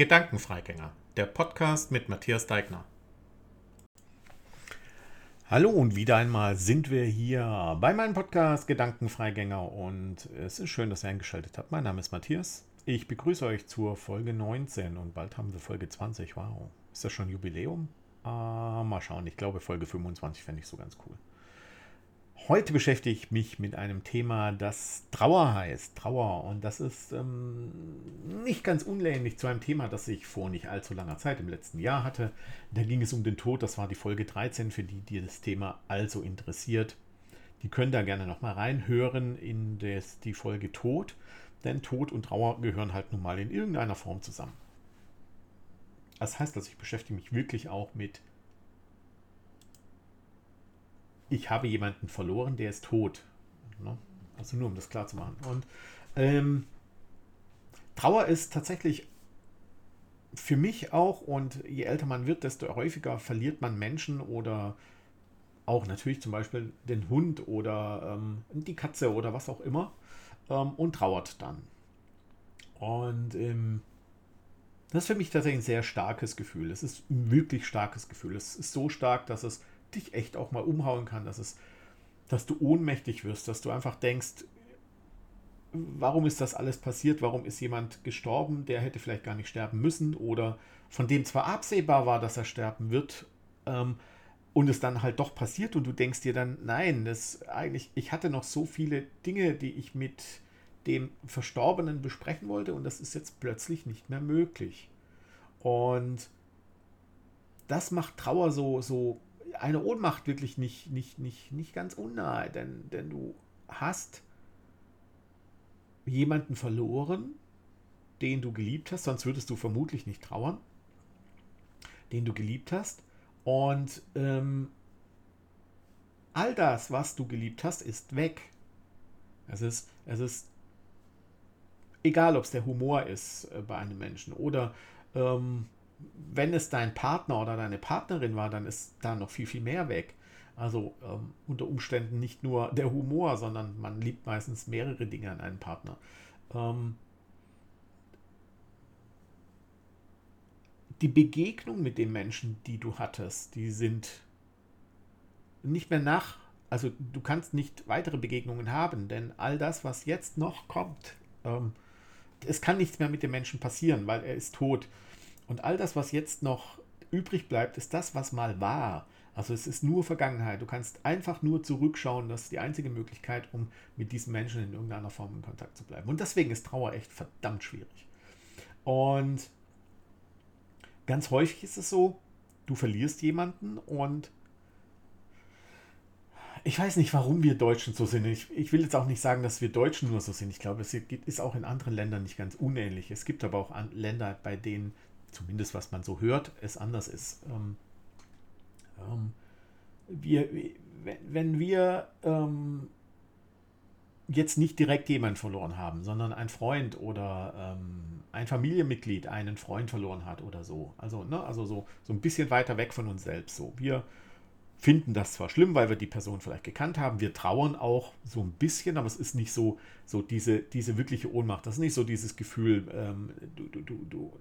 Gedankenfreigänger, der Podcast mit Matthias Deigner. Hallo und wieder einmal sind wir hier bei meinem Podcast Gedankenfreigänger und es ist schön, dass ihr eingeschaltet habt. Mein Name ist Matthias. Ich begrüße euch zur Folge 19 und bald haben wir Folge 20. Wow, ist das schon Jubiläum? Ah, mal schauen, ich glaube Folge 25 fände ich so ganz cool. Heute beschäftige ich mich mit einem Thema, das Trauer heißt. Trauer. Und das ist ähm, nicht ganz unähnlich zu einem Thema, das ich vor nicht allzu langer Zeit im letzten Jahr hatte. Da ging es um den Tod. Das war die Folge 13, für die, die das Thema also interessiert. Die können da gerne nochmal reinhören in das, die Folge Tod. Denn Tod und Trauer gehören halt nun mal in irgendeiner Form zusammen. Das heißt, dass ich beschäftige mich wirklich auch mit ich habe jemanden verloren, der ist tot. Ne? Also nur um das klar zu machen. Und ähm, Trauer ist tatsächlich für mich auch, und je älter man wird, desto häufiger verliert man Menschen oder auch natürlich zum Beispiel den Hund oder ähm, die Katze oder was auch immer ähm, und trauert dann. Und ähm, das ist für mich tatsächlich ein sehr starkes Gefühl. Es ist ein wirklich starkes Gefühl. Es ist so stark, dass es dich echt auch mal umhauen kann, dass es, dass du ohnmächtig wirst, dass du einfach denkst, warum ist das alles passiert? Warum ist jemand gestorben, der hätte vielleicht gar nicht sterben müssen oder von dem zwar absehbar war, dass er sterben wird, ähm, und es dann halt doch passiert und du denkst dir dann, nein, das eigentlich, ich hatte noch so viele Dinge, die ich mit dem Verstorbenen besprechen wollte und das ist jetzt plötzlich nicht mehr möglich. Und das macht Trauer so, so eine Ohnmacht wirklich nicht, nicht, nicht, nicht ganz unnahe, denn, denn du hast jemanden verloren, den du geliebt hast, sonst würdest du vermutlich nicht trauern, den du geliebt hast. Und ähm, all das, was du geliebt hast, ist weg. Es ist, es ist egal, ob es der Humor ist äh, bei einem Menschen oder ähm, wenn es dein Partner oder deine Partnerin war, dann ist da noch viel, viel mehr weg. Also ähm, unter Umständen nicht nur der Humor, sondern man liebt meistens mehrere Dinge an einem Partner. Ähm, die Begegnung mit den Menschen, die du hattest, die sind nicht mehr nach. Also du kannst nicht weitere Begegnungen haben, denn all das, was jetzt noch kommt, ähm, es kann nichts mehr mit dem Menschen passieren, weil er ist tot. Und all das, was jetzt noch übrig bleibt, ist das, was mal war. Also es ist nur Vergangenheit. Du kannst einfach nur zurückschauen. Das ist die einzige Möglichkeit, um mit diesen Menschen in irgendeiner Form in Kontakt zu bleiben. Und deswegen ist Trauer echt verdammt schwierig. Und ganz häufig ist es so, du verlierst jemanden und ich weiß nicht, warum wir Deutschen so sind. Ich, ich, will jetzt auch nicht sagen, dass wir Deutschen nur so sind. Ich glaube, es ist auch in anderen Ländern nicht ganz unähnlich. Es gibt aber auch Länder, bei denen zumindest was man so hört, es anders ist. Ähm, ähm, wir, wenn wir ähm, jetzt nicht direkt jemanden verloren haben, sondern ein Freund oder ähm, ein Familienmitglied einen Freund verloren hat oder so. Also, ne, also so, so ein bisschen weiter weg von uns selbst. So. Wir finden das zwar schlimm, weil wir die Person vielleicht gekannt haben. Wir trauern auch so ein bisschen, aber es ist nicht so, so diese, diese wirkliche Ohnmacht. Das ist nicht so dieses Gefühl, ähm, du, du, du, du,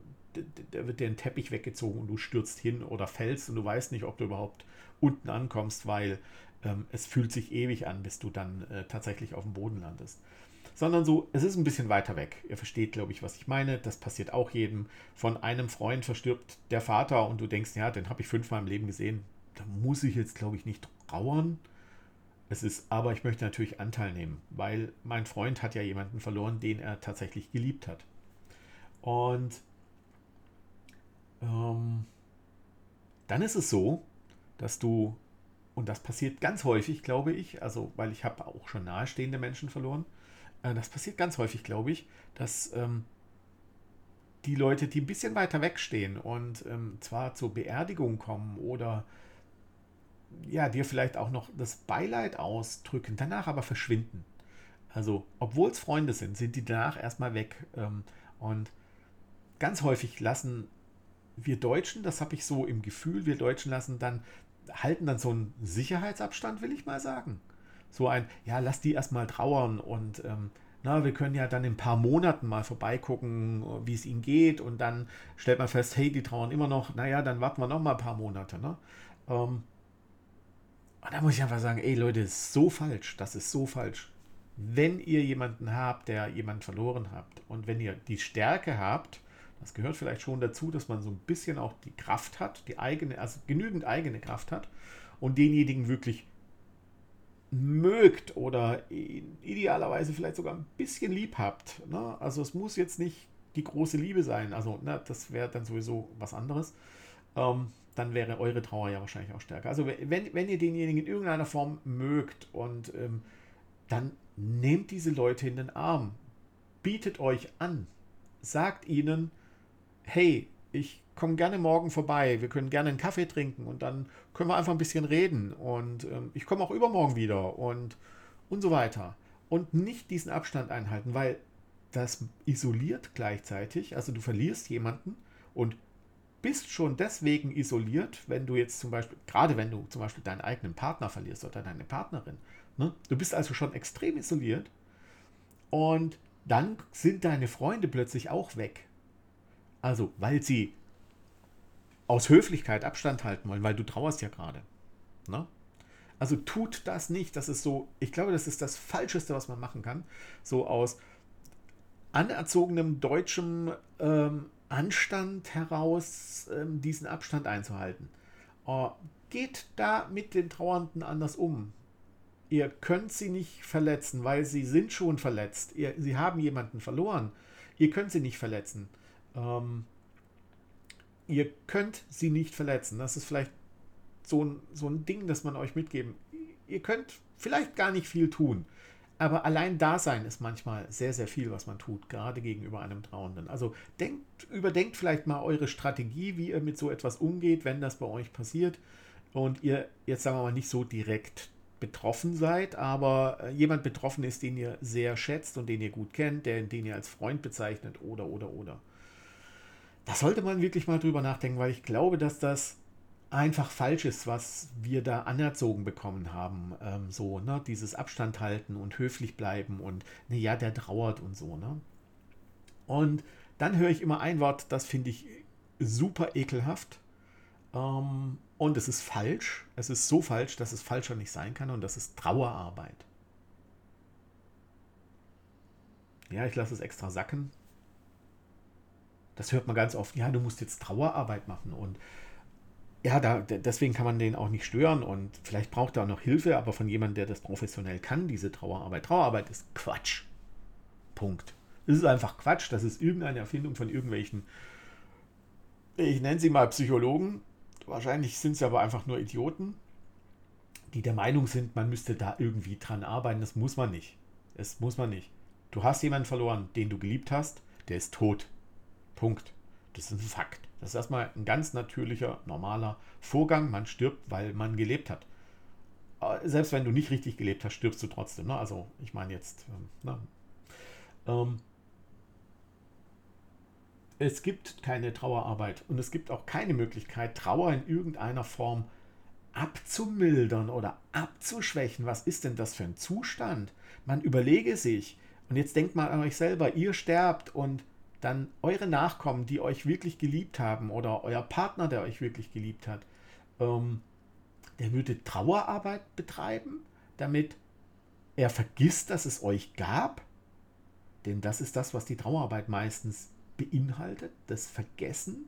da wird dir ein Teppich weggezogen und du stürzt hin oder fällst und du weißt nicht, ob du überhaupt unten ankommst, weil ähm, es fühlt sich ewig an, bis du dann äh, tatsächlich auf dem Boden landest. Sondern so, es ist ein bisschen weiter weg. Ihr versteht, glaube ich, was ich meine. Das passiert auch jedem. Von einem Freund verstirbt der Vater und du denkst, ja, den habe ich fünfmal im Leben gesehen. Da muss ich jetzt, glaube ich, nicht trauern. Es ist, aber ich möchte natürlich Anteil nehmen, weil mein Freund hat ja jemanden verloren, den er tatsächlich geliebt hat. Und ähm, dann ist es so, dass du, und das passiert ganz häufig, glaube ich, also weil ich habe auch schon nahestehende Menschen verloren, äh, das passiert ganz häufig, glaube ich, dass ähm, die Leute, die ein bisschen weiter wegstehen und ähm, zwar zur Beerdigung kommen oder ja, dir vielleicht auch noch das Beileid ausdrücken, danach aber verschwinden. Also, obwohl es Freunde sind, sind die danach erstmal weg. Ähm, und ganz häufig lassen wir Deutschen, das habe ich so im Gefühl, wir Deutschen lassen dann, halten dann so einen Sicherheitsabstand, will ich mal sagen. So ein, ja, lass die erstmal trauern und ähm, na, wir können ja dann in ein paar Monaten mal vorbeigucken, wie es ihnen geht und dann stellt man fest, hey, die trauern immer noch, naja, dann warten wir noch mal ein paar Monate. Ne? Ähm, und da muss ich einfach sagen, ey Leute, das ist so falsch, das ist so falsch. Wenn ihr jemanden habt, der jemanden verloren habt und wenn ihr die Stärke habt, das gehört vielleicht schon dazu, dass man so ein bisschen auch die Kraft hat, die eigene, also genügend eigene Kraft hat und denjenigen wirklich mögt oder idealerweise vielleicht sogar ein bisschen lieb habt. Ne? Also es muss jetzt nicht die große Liebe sein. Also ne, das wäre dann sowieso was anderes. Ähm, dann wäre eure Trauer ja wahrscheinlich auch stärker. Also wenn, wenn ihr denjenigen in irgendeiner Form mögt und ähm, dann nehmt diese Leute in den Arm, bietet euch an, sagt ihnen, hey, ich komme gerne morgen vorbei, wir können gerne einen Kaffee trinken und dann können wir einfach ein bisschen reden und ähm, ich komme auch übermorgen wieder und, und so weiter. Und nicht diesen Abstand einhalten, weil das isoliert gleichzeitig, also du verlierst jemanden und bist schon deswegen isoliert, wenn du jetzt zum Beispiel, gerade wenn du zum Beispiel deinen eigenen Partner verlierst oder deine Partnerin. Ne? Du bist also schon extrem isoliert und dann sind deine Freunde plötzlich auch weg. Also, weil sie aus Höflichkeit Abstand halten wollen, weil du trauerst ja gerade. Ne? Also tut das nicht. Das ist so, ich glaube, das ist das Falscheste, was man machen kann. So aus anerzogenem deutschem ähm, Anstand heraus ähm, diesen Abstand einzuhalten. Äh, geht da mit den Trauernden anders um. Ihr könnt sie nicht verletzen, weil sie sind schon verletzt. Ihr, sie haben jemanden verloren. Ihr könnt sie nicht verletzen. Ähm, ihr könnt sie nicht verletzen. Das ist vielleicht so ein, so ein Ding, das man euch mitgeben. Ihr könnt vielleicht gar nicht viel tun. Aber allein Dasein ist manchmal sehr, sehr viel, was man tut, gerade gegenüber einem Trauenden. Also denkt, überdenkt vielleicht mal eure Strategie, wie ihr mit so etwas umgeht, wenn das bei euch passiert und ihr jetzt sagen wir mal nicht so direkt betroffen seid, aber äh, jemand betroffen ist, den ihr sehr schätzt und den ihr gut kennt, den, den ihr als Freund bezeichnet oder, oder, oder. Da sollte man wirklich mal drüber nachdenken, weil ich glaube, dass das einfach falsch ist, was wir da anerzogen bekommen haben. Ähm, so, ne, dieses Abstand halten und höflich bleiben und, ne, ja, der trauert und so, ne. Und dann höre ich immer ein Wort, das finde ich super ekelhaft. Ähm, und es ist falsch. Es ist so falsch, dass es falscher nicht sein kann. Und das ist Trauerarbeit. Ja, ich lasse es extra sacken. Das hört man ganz oft. Ja, du musst jetzt Trauerarbeit machen. Und ja, da, deswegen kann man den auch nicht stören und vielleicht braucht er auch noch Hilfe, aber von jemandem, der das professionell kann, diese Trauerarbeit. Trauerarbeit ist Quatsch. Punkt. Es ist einfach Quatsch. Das ist irgendeine Erfindung von irgendwelchen, ich nenne sie mal Psychologen. Wahrscheinlich sind sie aber einfach nur Idioten, die der Meinung sind, man müsste da irgendwie dran arbeiten. Das muss man nicht. Das muss man nicht. Du hast jemanden verloren, den du geliebt hast, der ist tot. Punkt. Das ist ein Fakt. Das ist erstmal ein ganz natürlicher, normaler Vorgang. Man stirbt, weil man gelebt hat. Äh, selbst wenn du nicht richtig gelebt hast, stirbst du trotzdem. Ne? Also ich meine jetzt. Ähm, ne? Ähm, es gibt keine Trauerarbeit und es gibt auch keine Möglichkeit, Trauer in irgendeiner Form abzumildern oder abzuschwächen. Was ist denn das für ein Zustand? Man überlege sich, und jetzt denkt mal an euch selber, ihr sterbt und dann eure Nachkommen, die euch wirklich geliebt haben oder euer Partner, der euch wirklich geliebt hat, ähm, der würde Trauerarbeit betreiben, damit er vergisst, dass es euch gab. Denn das ist das, was die Trauerarbeit meistens beinhaltet, das Vergessen.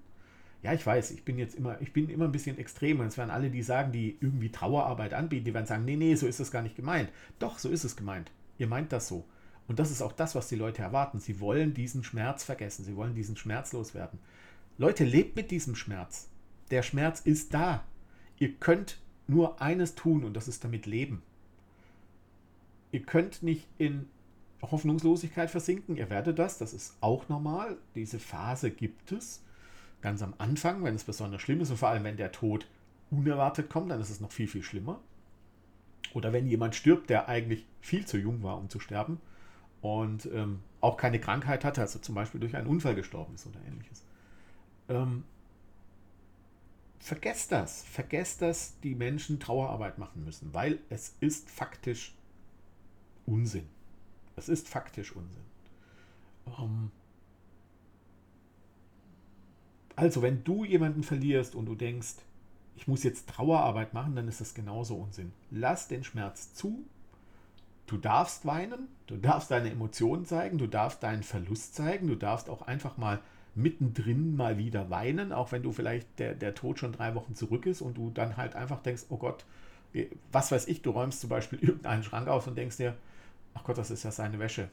Ja, ich weiß, ich bin jetzt immer, ich bin immer ein bisschen extrem und es werden alle, die sagen, die irgendwie Trauerarbeit anbieten, die werden sagen, nee, nee, so ist das gar nicht gemeint. Doch, so ist es gemeint. Ihr meint das so. Und das ist auch das, was die Leute erwarten. Sie wollen diesen Schmerz vergessen. Sie wollen diesen Schmerz loswerden. Leute, lebt mit diesem Schmerz. Der Schmerz ist da. Ihr könnt nur eines tun und das ist damit leben. Ihr könnt nicht in Hoffnungslosigkeit versinken. Ihr werdet das. Das ist auch normal. Diese Phase gibt es. Ganz am Anfang, wenn es besonders schlimm ist und vor allem, wenn der Tod unerwartet kommt, dann ist es noch viel, viel schlimmer. Oder wenn jemand stirbt, der eigentlich viel zu jung war, um zu sterben und ähm, auch keine Krankheit hatte, also zum Beispiel durch einen Unfall gestorben ist oder ähnliches. Ähm, vergesst das. Vergesst, dass die Menschen Trauerarbeit machen müssen, weil es ist faktisch Unsinn. Es ist faktisch Unsinn. Ähm also, wenn du jemanden verlierst und du denkst, ich muss jetzt Trauerarbeit machen, dann ist das genauso Unsinn. Lass den Schmerz zu. Du darfst weinen, du darfst deine Emotionen zeigen, du darfst deinen Verlust zeigen, du darfst auch einfach mal mittendrin mal wieder weinen, auch wenn du vielleicht der, der Tod schon drei Wochen zurück ist und du dann halt einfach denkst, oh Gott, was weiß ich, du räumst zum Beispiel irgendeinen Schrank aus und denkst dir, ach Gott, das ist ja seine Wäsche.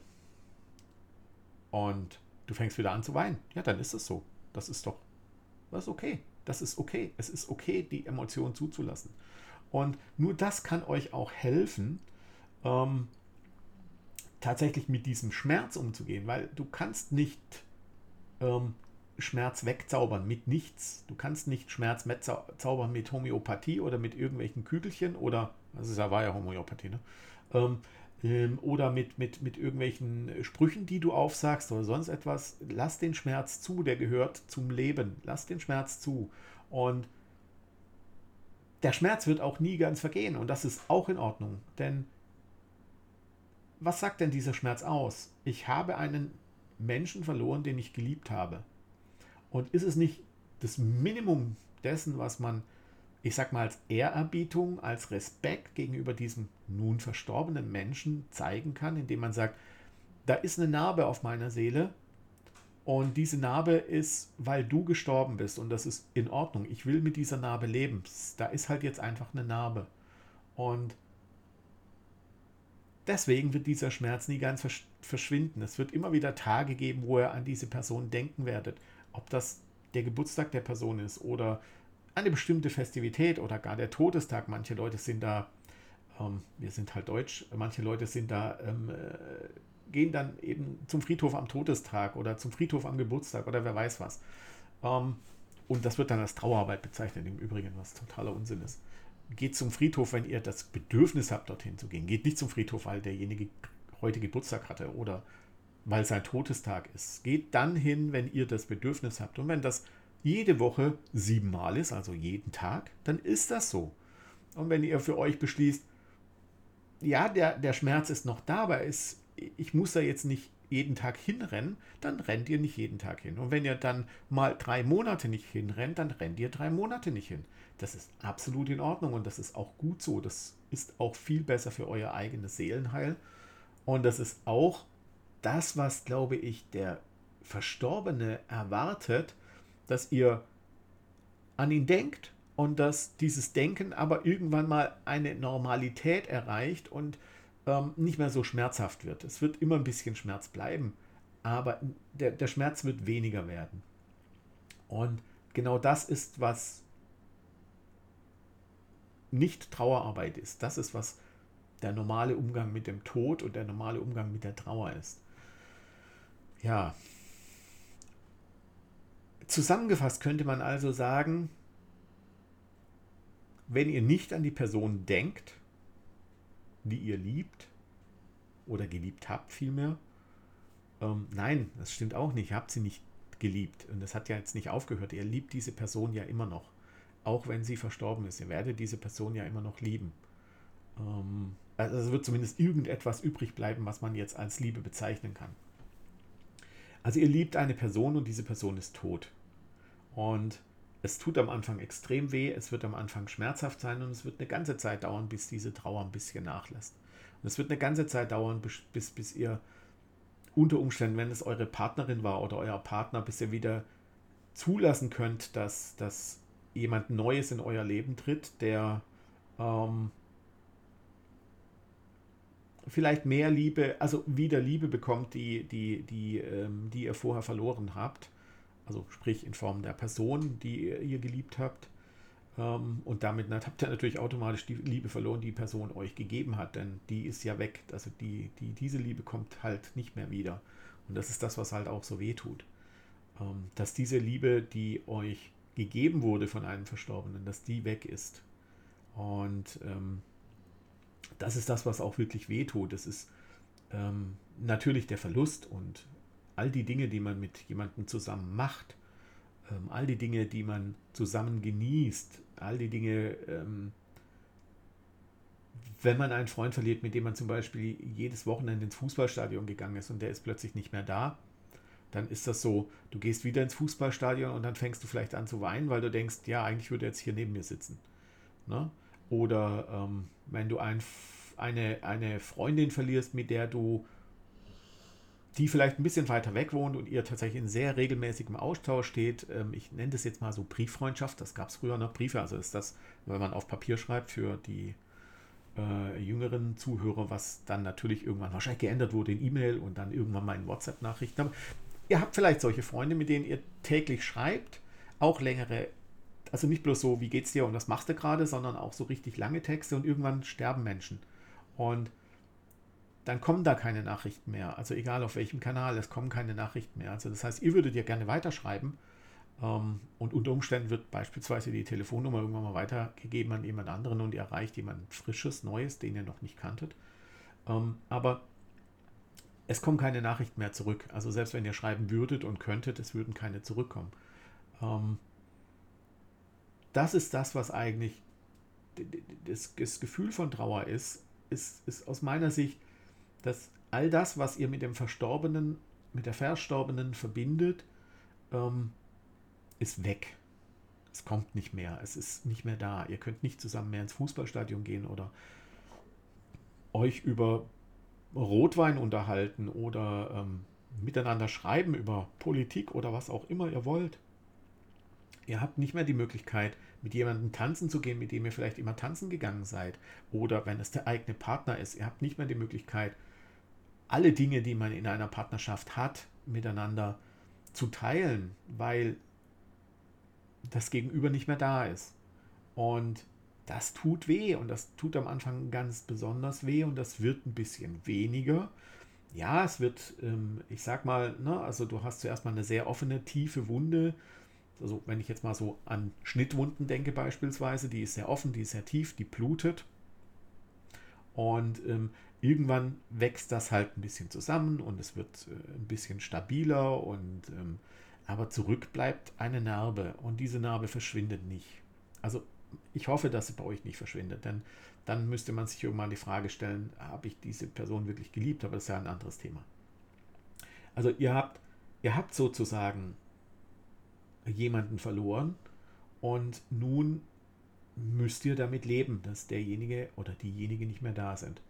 Und du fängst wieder an zu weinen. Ja, dann ist es so. Das ist doch, das ist okay. Das ist okay. Es ist okay, die Emotionen zuzulassen. Und nur das kann euch auch helfen, ähm, tatsächlich mit diesem Schmerz umzugehen, weil du kannst nicht ähm, Schmerz wegzaubern mit nichts. Du kannst nicht Schmerz wegzaubern mit Homöopathie oder mit irgendwelchen Kügelchen oder, also da war ja Homöopathie, ne? Ähm, ähm, oder mit, mit, mit irgendwelchen Sprüchen, die du aufsagst oder sonst etwas. Lass den Schmerz zu, der gehört zum Leben. Lass den Schmerz zu. Und der Schmerz wird auch nie ganz vergehen und das ist auch in Ordnung. Denn was sagt denn dieser Schmerz aus? Ich habe einen Menschen verloren, den ich geliebt habe. Und ist es nicht das Minimum dessen, was man, ich sag mal, als Ehrerbietung, als Respekt gegenüber diesem nun verstorbenen Menschen zeigen kann, indem man sagt, da ist eine Narbe auf meiner Seele und diese Narbe ist, weil du gestorben bist und das ist in Ordnung. Ich will mit dieser Narbe leben. Da ist halt jetzt einfach eine Narbe. Und deswegen wird dieser Schmerz nie ganz verschwinden. Es wird immer wieder Tage geben, wo ihr an diese Person denken werdet. Ob das der Geburtstag der Person ist oder eine bestimmte Festivität oder gar der Todestag. Manche Leute sind da, ähm, wir sind halt deutsch, manche Leute sind da, ähm, äh, gehen dann eben zum Friedhof am Todestag oder zum Friedhof am Geburtstag oder wer weiß was. Ähm, und das wird dann als Trauerarbeit bezeichnet, im Übrigen, was totaler Unsinn ist. Geht zum Friedhof, wenn ihr das Bedürfnis habt, dorthin zu gehen. Geht nicht zum Friedhof, weil derjenige heute Geburtstag hatte oder weil sein Todestag ist. Geht dann hin, wenn ihr das Bedürfnis habt. Und wenn das jede Woche siebenmal ist, also jeden Tag, dann ist das so. Und wenn ihr für euch beschließt, ja, der, der Schmerz ist noch da, aber ist, ich muss da jetzt nicht jeden Tag hinrennen, dann rennt ihr nicht jeden Tag hin. Und wenn ihr dann mal drei Monate nicht hinrennt, dann rennt ihr drei Monate nicht hin. Das ist absolut in Ordnung und das ist auch gut so. Das ist auch viel besser für euer eigenes Seelenheil. Und das ist auch das, was, glaube ich, der Verstorbene erwartet, dass ihr an ihn denkt und dass dieses Denken aber irgendwann mal eine Normalität erreicht und ähm, nicht mehr so schmerzhaft wird. Es wird immer ein bisschen Schmerz bleiben, aber der, der Schmerz wird weniger werden. Und genau das ist, was nicht Trauerarbeit ist. Das ist, was der normale Umgang mit dem Tod und der normale Umgang mit der Trauer ist. Ja. Zusammengefasst könnte man also sagen, wenn ihr nicht an die Person denkt, die ihr liebt oder geliebt habt vielmehr, ähm, nein, das stimmt auch nicht, ihr habt sie nicht geliebt und das hat ja jetzt nicht aufgehört, ihr liebt diese Person ja immer noch, auch wenn sie verstorben ist, ihr werdet diese Person ja immer noch lieben. Ähm, also es wird zumindest irgendetwas übrig bleiben, was man jetzt als Liebe bezeichnen kann. Also ihr liebt eine Person und diese Person ist tot. Und es tut am Anfang extrem weh, es wird am Anfang schmerzhaft sein und es wird eine ganze Zeit dauern, bis diese Trauer ein bisschen nachlässt. Und es wird eine ganze Zeit dauern, bis, bis, bis ihr unter Umständen, wenn es eure Partnerin war oder euer Partner, bis ihr wieder zulassen könnt, dass, dass jemand Neues in euer Leben tritt, der ähm, vielleicht mehr Liebe, also wieder Liebe bekommt, die, die, die, ähm, die ihr vorher verloren habt. Also sprich in Form der Person, die ihr, geliebt habt. Ähm, und damit habt ihr natürlich automatisch die Liebe verloren, die Person euch gegeben hat, denn die ist ja weg. Also die, die, diese Liebe kommt halt nicht mehr wieder. Und das ist das, was halt auch so weh tut. Ähm, dass diese Liebe, die euch gegeben wurde von einem Verstorbenen, dass die weg ist. Und ähm, das ist das, was auch wirklich wehtut. Das ist ähm, natürlich der Verlust und all die Dinge, die man mit jemandem zusammen macht, ähm, all die Dinge, die man zusammen genießt, all die Dinge, ähm, wenn man einen Freund verliert, mit dem man zum Beispiel jedes Wochenende ins Fußballstadion gegangen ist und der ist plötzlich nicht mehr da, dann ist das so, du gehst wieder ins Fußballstadion und dann fängst du vielleicht an zu weinen, weil du denkst, ja, eigentlich würde er jetzt hier neben mir sitzen. Ne? Oder ähm, wenn du ein, eine, eine Freundin verlierst, mit der du, die vielleicht ein bisschen weiter weg wohnt und ihr tatsächlich in sehr regelmäßigem Austausch steht, ähm, ich nenne das jetzt mal so Brieffreundschaft, das gab es früher noch, Briefe, also ist das, wenn man auf Papier schreibt für die äh, jüngeren Zuhörer, was dann natürlich irgendwann wahrscheinlich geändert wurde in E-Mail und dann irgendwann mal in WhatsApp-Nachrichten. Aber ihr habt vielleicht solche Freunde, mit denen ihr täglich schreibt, auch längere, also nicht bloß so, wie geht's dir und was machst du gerade, sondern auch so richtig lange Texte und irgendwann sterben Menschen. Und dann kommen da keine Nachrichten mehr. Also egal auf welchem Kanal, es kommen keine Nachrichten mehr. Also das heißt, ihr würdet ja gerne weiterschreiben ähm, und unter Umständen wird beispielsweise die Telefonnummer irgendwann mal weitergegeben an jemand anderen und ihr erreicht jemand Frisches, Neues, den ihr noch nicht kanntet. Ähm, aber es kommen keine Nachrichten mehr zurück. Also selbst wenn ihr schreiben würdet und könntet, es würden keine zurückkommen. Ähm, das ist das, was eigentlich das, Gefühl von Trauer ist, ist, ist aus meiner Sicht, dass all das, was ihr mit dem Verstorbenen, mit der Verstorbenen verbindet, ähm, ist weg. Es kommt nicht mehr. Es ist nicht mehr da. Ihr könnt nicht zusammen mehr ins Fußballstadion gehen oder euch über Rotwein unterhalten oder ähm, miteinander schreiben über Politik oder was auch immer ihr wollt. Ihr habt nicht mehr die Möglichkeit, mit jemandem tanzen zu gehen, mit dem ihr vielleicht immer tanzen gegangen seid. Oder wenn es der eigene Partner ist, ihr habt nicht mehr die Möglichkeit, alle Dinge, die man in einer Partnerschaft hat, miteinander zu teilen, weil das Gegenüber nicht mehr da ist. Und das tut weh und das tut am Anfang ganz besonders weh und das wird ein bisschen weniger. Ja, es wird, ähm, ich sag mal, ne, also du hast zuerst mal eine sehr offene, tiefe Wunde. Also wenn ich jetzt mal so an Schnittwunden denke beispielsweise, die ist sehr offen, die ist sehr tief, die blutet. Und ähm, irgendwann wächst das halt ein bisschen zusammen und es wird äh, ein bisschen stabiler und ähm, aber zurück bleibt eine Narbe und diese Narbe verschwindet nicht. Also ich hoffe, dass sie bei euch nicht verschwindet, denn dann müsste man sich irgendwann die Frage stellen, habe ich diese Person wirklich geliebt? Aber das ist ja ein anderes Thema. Also ihr habt, ihr habt sozusagen jemanden verloren und nun müsst ihr damit leben, dass derjenige oder diejenige nicht mehr da sind.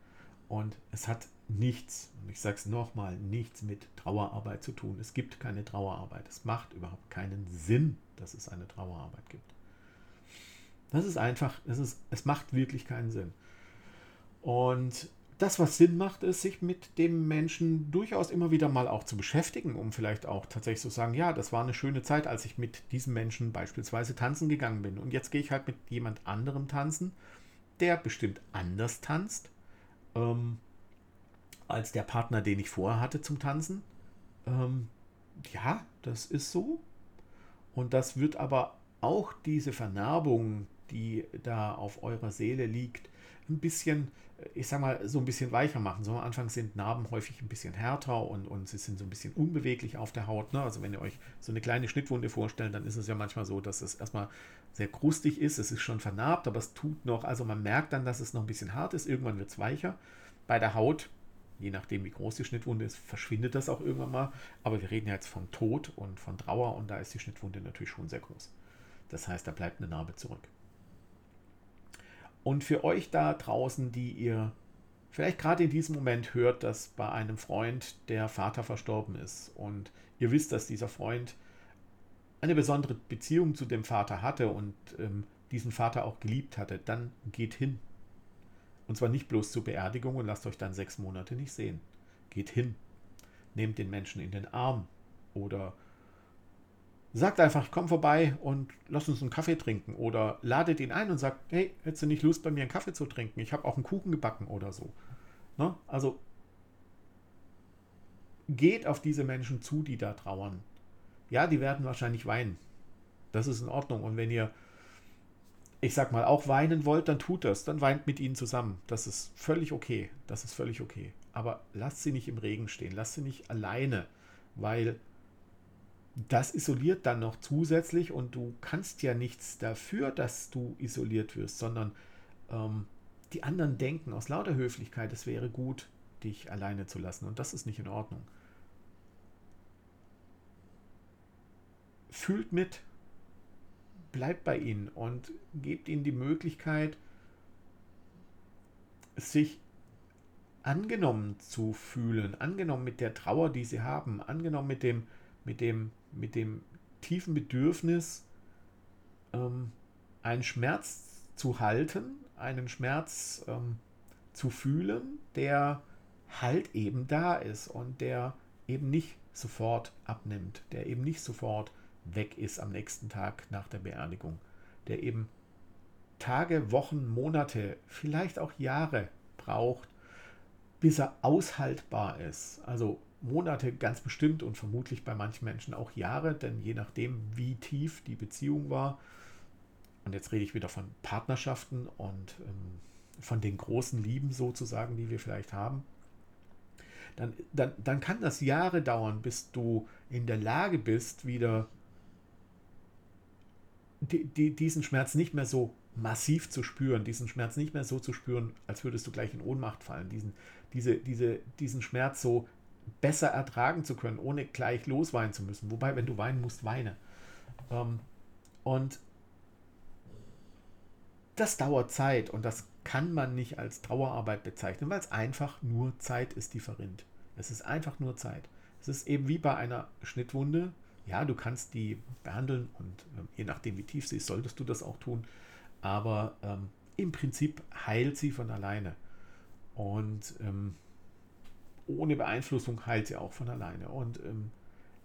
Und es hat nichts, und ich sage es nochmal, nichts mit Trauerarbeit zu tun. Es gibt keine Trauerarbeit. Es macht überhaupt keinen Sinn, dass es eine Trauerarbeit gibt. Das ist einfach, es, ist, es macht wirklich keinen Sinn. Und das, was Sinn macht, ist, sich mit dem Menschen durchaus immer wieder mal auch zu beschäftigen, um vielleicht auch tatsächlich zu sagen, ja, das war eine schöne Zeit, als ich mit diesem Menschen beispielsweise tanzen gegangen bin. Und jetzt gehe ich halt mit jemand anderem tanzen, der bestimmt anders tanzt ähm, als der Partner, den ich vorher hatte zum Tanzen. Ähm, ja, das ist so. Und das wird aber auch diese Vernarbung, die da auf eurer Seele liegt, ein bisschen, ich sag mal, so ein bisschen weicher machen. So am Anfang sind Narben häufig ein bisschen härter und, und sie sind so ein bisschen unbeweglich auf der Haut. Ne? Also wenn ihr euch so eine kleine Schnittwunde vorstellt, dann ist es ja manchmal so, dass es erstmal sehr krustig ist. Es ist schon vernarbt, aber es tut noch, also man merkt dann, dass es noch ein bisschen hart ist. Irgendwann wird es weicher. Bei der Haut, je nachdem wie groß die Schnittwunde ist, verschwindet das auch irgendwann mal. Aber wir reden ja jetzt vom Tod und von Trauer und da ist die Schnittwunde natürlich schon sehr groß. Das heißt, da bleibt eine Narbe zurück. Und für euch da draußen, die ihr vielleicht gerade in diesem Moment hört, dass bei einem Freund der Vater verstorben ist und ihr wisst, dass dieser Freund eine besondere Beziehung zu dem Vater hatte und ähm, diesen Vater auch geliebt hatte, dann geht hin. Und zwar nicht bloß zur Beerdigung und lasst euch dann sechs Monate nicht sehen. Geht hin. Nehmt den Menschen in den Arm oder sagt einfach, komm vorbei und lass uns einen Kaffee trinken. Oder ladet ihn ein und sagt, hey, hättest du nicht Lust, bei mir einen Kaffee zu trinken? Ich habe auch einen Kuchen gebacken oder so. Ne? Also geht auf diese Menschen zu, die da trauern. Ja, die werden wahrscheinlich weinen. Das ist in Ordnung. Und wenn ihr, ich sag mal, auch weinen wollt, dann tut das. Dann weint mit ihnen zusammen. Das ist völlig okay. Das ist völlig okay. Aber lasst sie nicht im Regen stehen. Lasst sie nicht alleine, weil das isoliert dann noch zusätzlich und du kannst ja nichts dafür, dass du isoliert wirst, sondern ähm, die anderen denken aus lauter Höflichkeit, es wäre gut, dich alleine zu lassen. Und das ist nicht in Ordnung. Fühlt mit, bleibt bei ihnen und gebt ihnen die Möglichkeit, sich angenommen zu fühlen, angenommen mit der Trauer, die sie haben, angenommen mit dem, mit dem, mit dem tiefen Bedürfnis, ähm, einen Schmerz zu halten, einen Schmerz ähm, zu fühlen, der halt eben da ist und der eben nicht sofort abnimmt, der eben nicht sofort weg ist am nächsten Tag nach der Beerdigung, der eben Tage, Wochen, Monate, vielleicht auch Jahre braucht, bis er aushaltbar ist. Also Monate ganz bestimmt und vermutlich bei manchen Menschen auch Jahre, denn je nachdem, wie tief die Beziehung war, und jetzt rede ich wieder von Partnerschaften und ähm, von den großen Lieben sozusagen, die wir vielleicht haben, dann, dann, dann kann das Jahre dauern, bis du in der Lage bist, wieder die, die, diesen Schmerz nicht mehr so massiv zu spüren, diesen Schmerz nicht mehr so zu spüren, als würdest du gleich in Ohnmacht fallen, diesen, diese, diese, diesen Schmerz so besser ertragen zu können, ohne gleich losweinen zu müssen. Wobei, wenn du weinen musst, weine. Ähm, und das dauert Zeit und das kann man nicht als Trauerarbeit bezeichnen, weil es einfach nur Zeit ist, die verrinnt. Es ist einfach nur Zeit. Es ist eben wie bei einer Schnittwunde. Ja, du kannst die behandeln und ähm, je nachdem, wie tief sie ist, solltest du das auch tun. Aber ähm, im Prinzip heilt sie von alleine. Und ähm, ohne Beeinflussung heilt sie auch von alleine. Und ähm,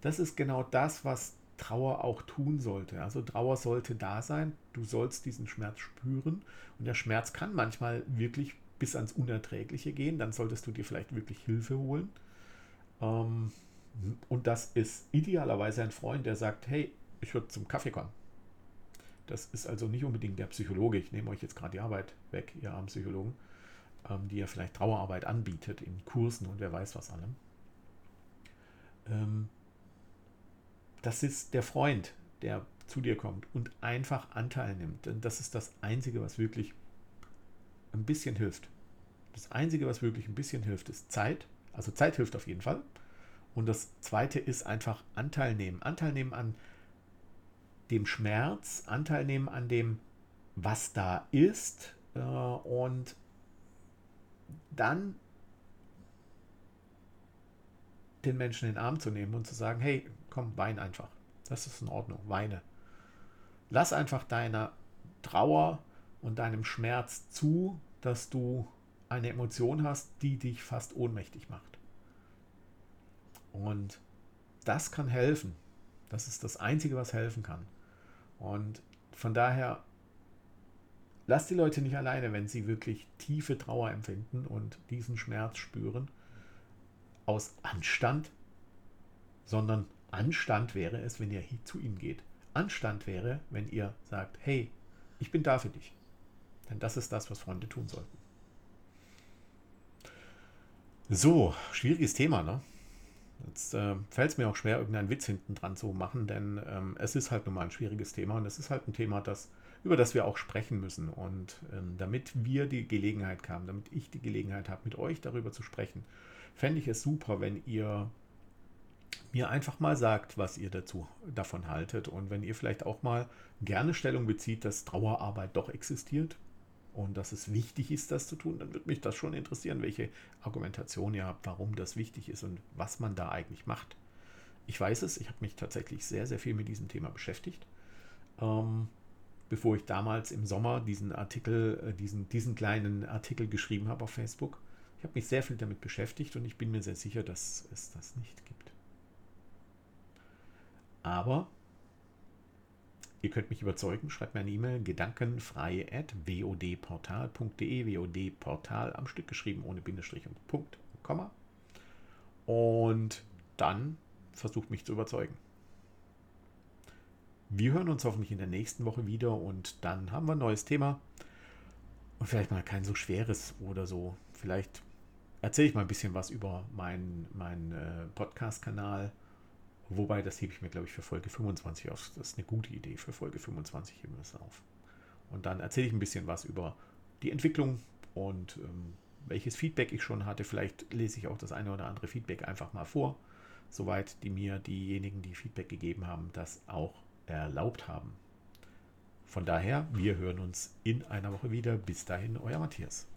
das ist genau das, was Trauer auch tun sollte. Also Trauer sollte da sein, du sollst diesen Schmerz spüren und der Schmerz kann manchmal wirklich bis ans Unerträgliche gehen, dann solltest du dir vielleicht wirklich Hilfe holen. Ähm, und das ist idealerweise ein Freund, der sagt, hey, ich würde zum Kaffee kommen. Das ist also nicht unbedingt der Psychologe. Ich nehme euch jetzt gerade die Arbeit weg, ihr armen Psychologen, ähm, die ja vielleicht Trauerarbeit anbietet in Kursen und wer weiß was allem. Ähm, das ist der Freund, der zu dir kommt und einfach Anteil nimmt. Denn das ist das Einzige, was wirklich ein bisschen hilft. Das Einzige, was wirklich ein bisschen hilft, ist Zeit. Also Zeit hilft auf jeden Fall. Und das Zweite ist einfach Anteil nehmen. Anteil nehmen an dem Schmerz, Anteil nehmen an dem, was da ist. Äh, und dann den Menschen in den Arm zu nehmen und zu sagen, hey, komm, wein einfach. Das ist in Ordnung, weine. Lass einfach deiner Trauer und deinem Schmerz zu, dass du eine Emotion hast, die dich fast ohnmächtig macht. Und das kann helfen. Das ist das Einzige, was helfen kann. Und von daher, lass die Leute nicht alleine, wenn sie wirklich tiefe Trauer empfinden und diesen Schmerz spüren, aus Anstand, sondern Anstand wäre es, wenn ihr zu ihm geht. Anstand wäre, wenn ihr sagt, hey, ich bin da für dich. Denn das ist das, was Freunde tun sollten. So, schwieriges Thema, ne? Jetzt äh, fällt es mir auch schwer, irgendeinen Witz hinten dran zu machen, denn ähm, es ist halt nun mal ein schwieriges Thema und es ist halt ein Thema, das, über das wir auch sprechen müssen. Und ähm, damit wir die Gelegenheit haben, damit ich die Gelegenheit habe, mit euch darüber zu sprechen, fände ich es super, wenn ihr mir einfach mal sagt, was ihr dazu davon haltet und wenn ihr vielleicht auch mal gerne Stellung bezieht, dass Trauerarbeit doch existiert und dass es wichtig ist, das zu tun, dann würde mich das schon interessieren, welche Argumentation ihr habt, warum das wichtig ist und was man da eigentlich macht. Ich weiß es, ich habe mich tatsächlich sehr, sehr viel mit diesem Thema beschäftigt. Ähm, bevor ich damals im Sommer diesen Artikel, äh, diesen, diesen kleinen Artikel geschrieben habe auf Facebook. Ich habe mich sehr viel damit beschäftigt und ich bin mir sehr sicher, dass es das nicht gibt. Aber ihr könnt mich überzeugen, schreibt mir eine E-Mail gedankenfrei at wodportal.de, wodportal am Stück geschrieben, ohne Bindestrich und Punkt Komma. Und dann versucht mich zu überzeugen. Wir hören uns hoffentlich in der nächsten Woche wieder und dann haben wir ein neues Thema. Und vielleicht mal kein so schweres oder so. Vielleicht erzähle ich mal ein bisschen was über meinen mein, äh, Podcast-Kanal Wobei, das hebe ich mir, glaube ich, für Folge 25 auf. Das ist eine gute Idee. Für Folge 25 heben wir es auf. Und dann erzähle ich ein bisschen was über die Entwicklung und ähm, welches Feedback ich schon hatte. Vielleicht lese ich auch das eine oder andere Feedback einfach mal vor, soweit die mir diejenigen, die Feedback gegeben haben, das auch erlaubt haben. Von daher, wir hören uns in einer Woche wieder. Bis dahin, euer Matthias.